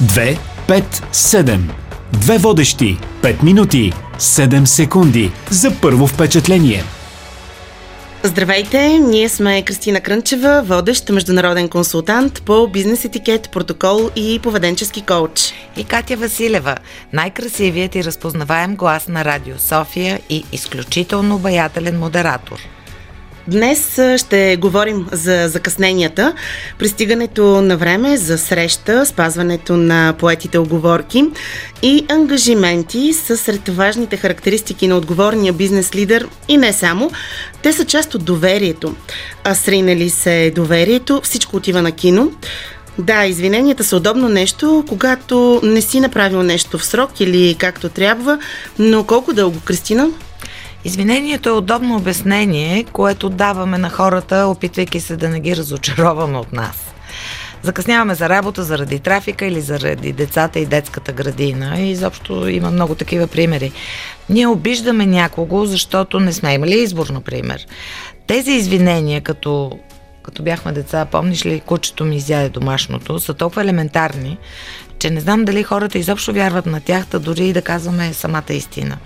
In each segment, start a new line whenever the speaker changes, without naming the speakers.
2, 5, 7. Две водещи. 5 минути. 7 секунди. За първо впечатление.
Здравейте, ние сме Кристина Крънчева, водещ международен консултант по бизнес етикет, протокол и поведенчески коуч.
И Катя Василева, най-красивият и разпознаваем глас на Радио София и изключително обаятелен модератор.
Днес ще говорим за закъсненията, пристигането на време за среща, спазването на поетите оговорки и ангажименти са сред важните характеристики на отговорния бизнес лидер и не само. Те са част от доверието. А сринали се доверието, всичко отива на кино. Да, извиненията са удобно нещо, когато не си направил нещо в срок или както трябва, но колко дълго, Кристина?
Извинението е удобно обяснение, което даваме на хората, опитвайки се да не ги разочароваме от нас. Закъсняваме за работа заради трафика или заради децата и детската градина. И изобщо има много такива примери. Ние обиждаме някого, защото не сме имали избор, например. Тези извинения, като като бяхме деца, помниш ли, кучето ми изяде домашното, са толкова елементарни, че не знам дали хората изобщо вярват на тях, да дори и да казваме самата истина.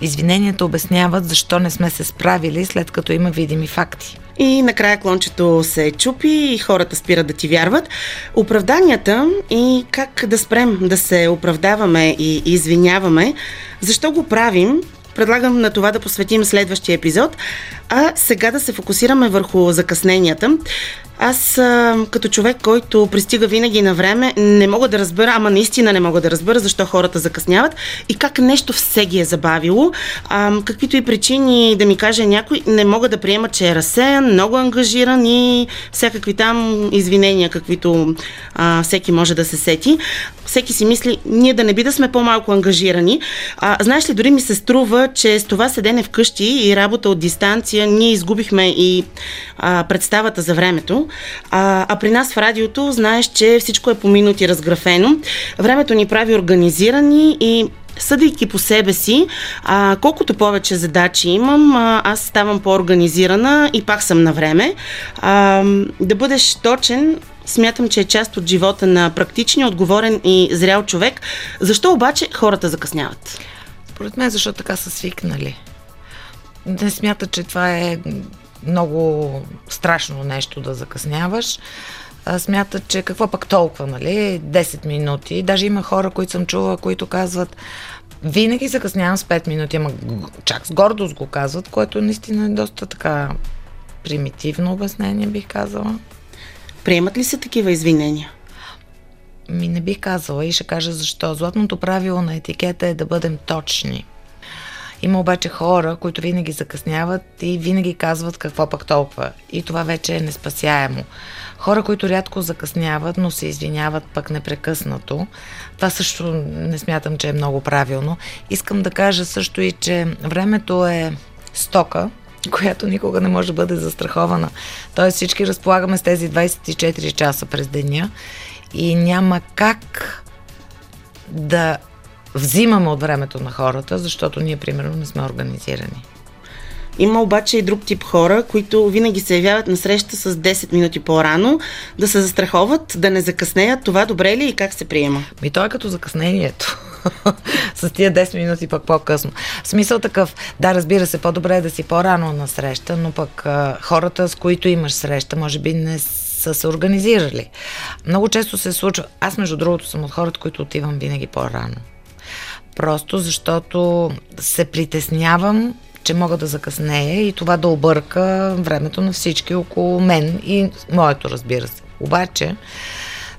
Извиненията обясняват защо не сме се справили, след като има видими факти.
И накрая клончето се чупи и хората спират да ти вярват. Оправданията и как да спрем да се оправдаваме и извиняваме, защо го правим, предлагам на това да посветим следващия епизод, а сега да се фокусираме върху закъсненията. Аз като човек, който пристига винаги на време, не мога да разбера, ама наистина не мога да разбера защо хората закъсняват и как нещо все ги е забавило. Каквито и причини да ми каже някой, не мога да приема, че е разсеян, много ангажиран и всякакви там извинения, каквито а, всеки може да се сети. Всеки си мисли, ние да не би да сме по-малко ангажирани. А, знаеш ли, дори ми се струва, че с това седене вкъщи и работа от дистанция, ние изгубихме и а, представата за времето. А, а при нас в радиото знаеш, че всичко е по минути разграфено. Времето ни прави организирани и съдейки по себе си, а, колкото повече задачи имам, а, аз ставам по-организирана и пак съм на време. А, да бъдеш точен, смятам, че е част от живота на практичния, отговорен и зрял човек. Защо обаче хората закъсняват?
Според мен, защото така са свикнали. Не смята, че това е много страшно нещо да закъсняваш. Смятат, че какво пък толкова, нали? 10 минути. Даже има хора, които съм чувала, които казват винаги закъснявам с 5 минути, ама чак с гордост го казват, което наистина е доста така примитивно обяснение, бих казала.
Приемат ли се такива извинения?
Ми не бих казала и ще кажа защо. Златното правило на етикета е да бъдем точни. Има обаче хора, които винаги закъсняват и винаги казват какво пък толкова. И това вече е неспасяемо. Хора, които рядко закъсняват, но се извиняват пък непрекъснато. Това също не смятам, че е много правилно. Искам да кажа също и, че времето е стока, която никога не може да бъде застрахована. Тоест всички разполагаме с тези 24 часа през деня и няма как да взимаме от времето на хората, защото ние, примерно, не сме организирани.
Има обаче и друг тип хора, които винаги се явяват на среща с 10 минути по-рано, да се застраховат, да не закъснеят. Това добре ли и как се приема?
Ми то е като закъснението. с тия 10 минути пък по-късно. Смисъл такъв, да, разбира се, по-добре е да си по-рано на среща, но пък а, хората, с които имаш среща, може би не са се организирали. Много често се случва. Аз, между другото, съм от хората, които отивам винаги по-рано. Просто защото се притеснявам, че мога да закъснея и това да обърка времето на всички около мен и моето, разбира се. Обаче,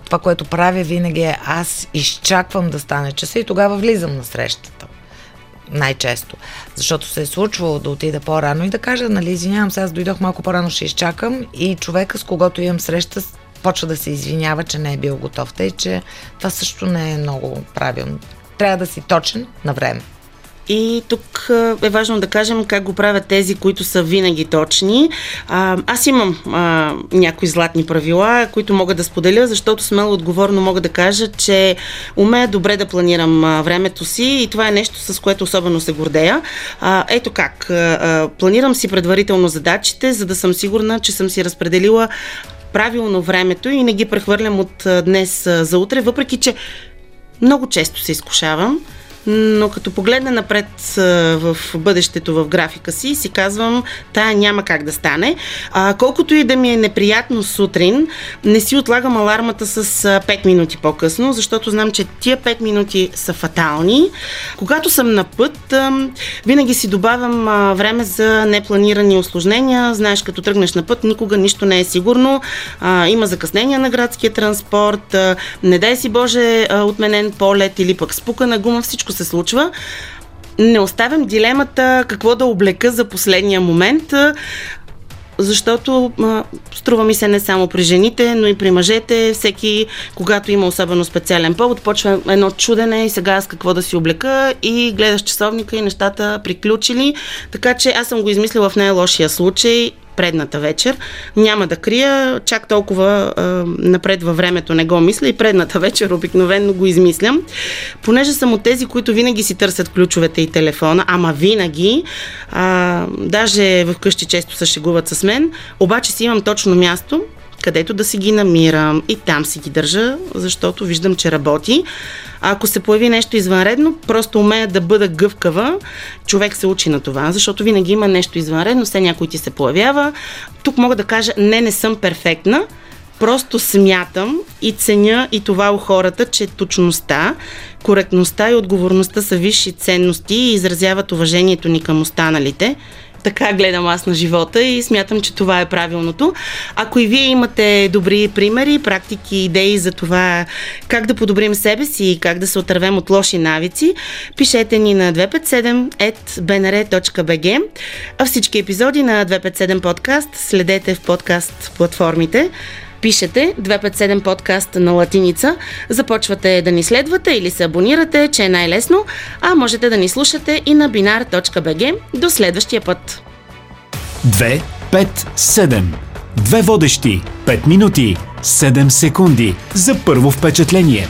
това, което правя винаги е аз изчаквам да стане часа и тогава влизам на срещата. Най-често. Защото се е случвало да отида по-рано и да кажа, нали, извинявам се, аз дойдох малко по-рано, ще изчакам и човека, с когото имам среща, почва да се извинява, че не е бил готов. Тъй, че това също не е много правилно трябва да си точен на време.
И тук е важно да кажем как го правят тези, които са винаги точни. Аз имам а, някои златни правила, които мога да споделя, защото смело отговорно мога да кажа, че умея добре да планирам времето си и това е нещо, с което особено се гордея. А, ето как. А, планирам си предварително задачите, за да съм сигурна, че съм си разпределила правилно времето и не ги прехвърлям от днес за утре, въпреки че много често се изкушавам но като погледна напред в бъдещето в графика си, си казвам, тая няма как да стане. А, колкото и да ми е неприятно сутрин, не си отлагам алармата с 5 минути по-късно, защото знам, че тия 5 минути са фатални. Когато съм на път, винаги си добавям време за непланирани осложнения. Знаеш, като тръгнеш на път, никога нищо не е сигурно. Има закъснения на градския транспорт, не дай си Боже отменен полет или пък спука на гума, всичко се случва. Не оставям дилемата какво да облека за последния момент, защото струва ми се не само при жените, но и при мъжете. Всеки, когато има особено специален повод, почва едно чудене и сега аз какво да си облека и гледаш часовника и нещата приключили. Така че аз съм го измислила в най-лошия случай предната вечер. Няма да крия, чак толкова а, напред във времето не го мисля и предната вечер обикновенно го измислям. Понеже съм от тези, които винаги си търсят ключовете и телефона, ама винаги, а, даже вкъщи често се шегуват с мен, обаче си имам точно място, където да си ги намирам и там си ги държа, защото виждам, че работи. Ако се появи нещо извънредно, просто умея да бъда гъвкава. Човек се учи на това, защото винаги има нещо извънредно, все някой ти се появява. Тук мога да кажа, не, не съм перфектна, просто смятам и ценя и това у хората, че точността, коректността и отговорността са висши ценности и изразяват уважението ни към останалите. Така гледам аз на живота и смятам, че това е правилното. Ако и вие имате добри примери, практики, идеи за това как да подобрим себе си и как да се отървем от лоши навици, пишете ни на 257.bnr.bg. А всички епизоди на 257 подкаст следете в подкаст платформите пишете 257 подкаст на латиница, започвате да ни следвате или се абонирате, че е най-лесно, а можете да ни слушате и на binar.bg. До следващия път!
2, 5, 7. Две водещи. 5 минути. 7 секунди. За първо впечатление.